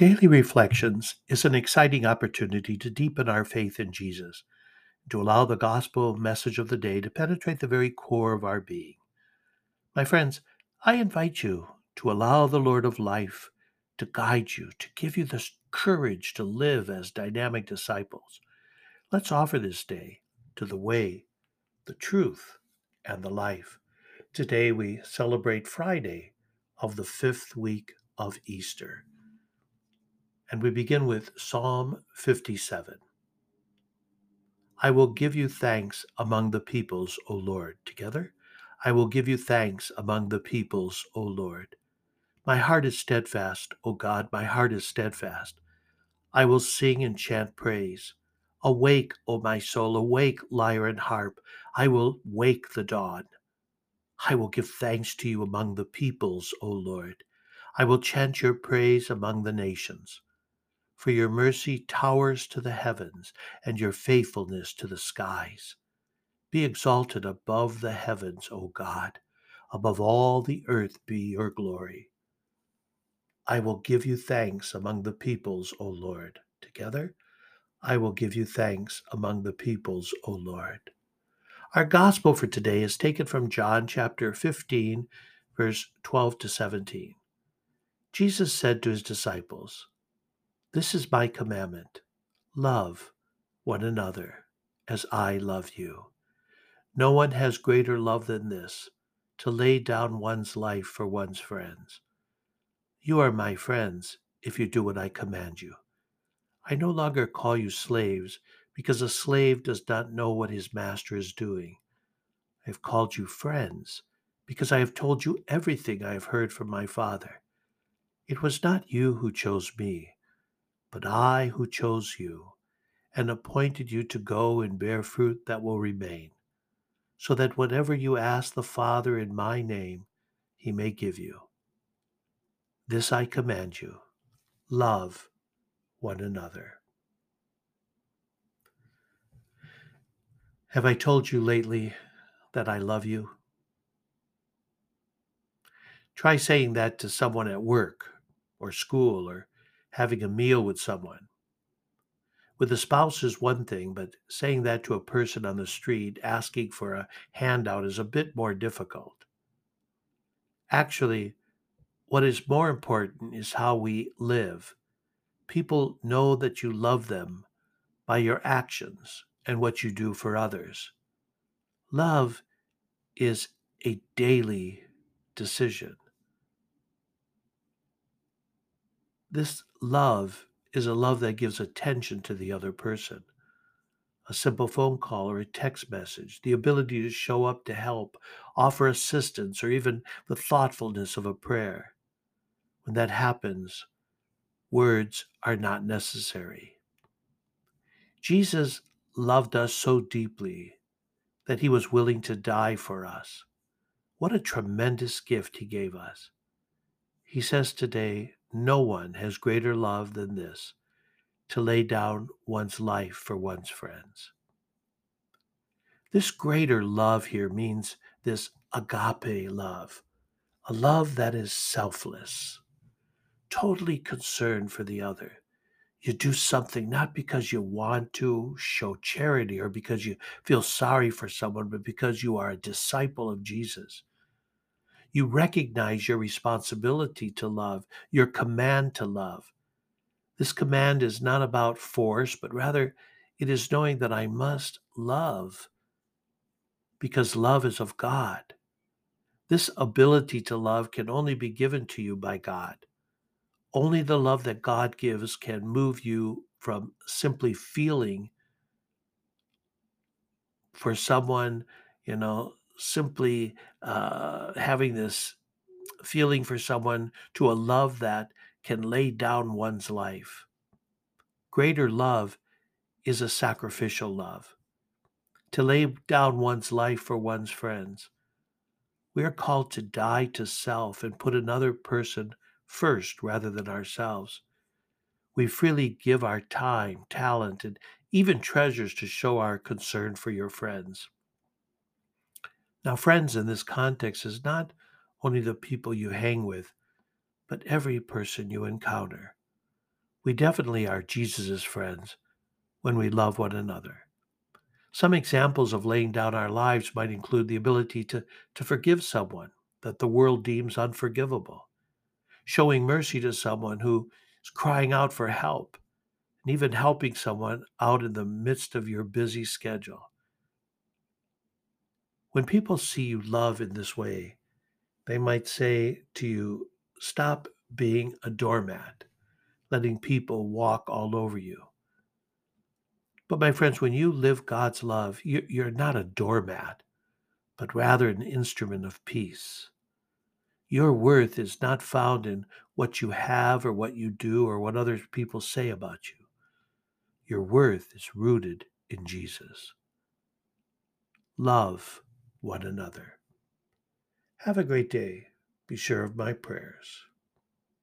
Daily Reflections is an exciting opportunity to deepen our faith in Jesus, to allow the gospel message of the day to penetrate the very core of our being. My friends, I invite you to allow the Lord of life to guide you, to give you the courage to live as dynamic disciples. Let's offer this day to the way, the truth, and the life. Today we celebrate Friday of the fifth week of Easter. And we begin with Psalm 57. I will give you thanks among the peoples, O Lord. Together, I will give you thanks among the peoples, O Lord. My heart is steadfast, O God, my heart is steadfast. I will sing and chant praise. Awake, O my soul, awake, lyre and harp. I will wake the dawn. I will give thanks to you among the peoples, O Lord. I will chant your praise among the nations for your mercy towers to the heavens and your faithfulness to the skies. Be exalted above the heavens, O God. Above all the earth be your glory. I will give you thanks among the peoples, O Lord. Together, I will give you thanks among the peoples, O Lord. Our gospel for today is taken from John chapter 15, verse 12 to 17. Jesus said to his disciples, this is my commandment love one another as I love you. No one has greater love than this to lay down one's life for one's friends. You are my friends if you do what I command you. I no longer call you slaves because a slave does not know what his master is doing. I have called you friends because I have told you everything I have heard from my Father. It was not you who chose me but I who chose you and appointed you to go and bear fruit that will remain, so that whatever you ask the Father in my name, he may give you. This I command you love one another. Have I told you lately that I love you? Try saying that to someone at work or school or having a meal with someone. With a spouse is one thing, but saying that to a person on the street asking for a handout is a bit more difficult. Actually, what is more important is how we live. People know that you love them by your actions and what you do for others. Love is a daily decision. This love is a love that gives attention to the other person. A simple phone call or a text message, the ability to show up to help, offer assistance, or even the thoughtfulness of a prayer. When that happens, words are not necessary. Jesus loved us so deeply that he was willing to die for us. What a tremendous gift he gave us. He says today, no one has greater love than this to lay down one's life for one's friends. This greater love here means this agape love, a love that is selfless, totally concerned for the other. You do something not because you want to show charity or because you feel sorry for someone, but because you are a disciple of Jesus. You recognize your responsibility to love, your command to love. This command is not about force, but rather it is knowing that I must love because love is of God. This ability to love can only be given to you by God. Only the love that God gives can move you from simply feeling for someone, you know, simply uh, having this feeling for someone to a love that can lay down one's life. Greater love is a sacrificial love. To lay down one's life for one's friends. We are called to die to self and put another person first rather than ourselves. We freely give our time, talent, and even treasures to show our concern for your friends. Now, friends in this context is not only the people you hang with, but every person you encounter. We definitely are Jesus' friends when we love one another. Some examples of laying down our lives might include the ability to, to forgive someone that the world deems unforgivable, showing mercy to someone who is crying out for help, and even helping someone out in the midst of your busy schedule. When people see you love in this way, they might say to you, Stop being a doormat, letting people walk all over you. But, my friends, when you live God's love, you're not a doormat, but rather an instrument of peace. Your worth is not found in what you have or what you do or what other people say about you. Your worth is rooted in Jesus. Love one another. Have a great day. Be sure of my prayers.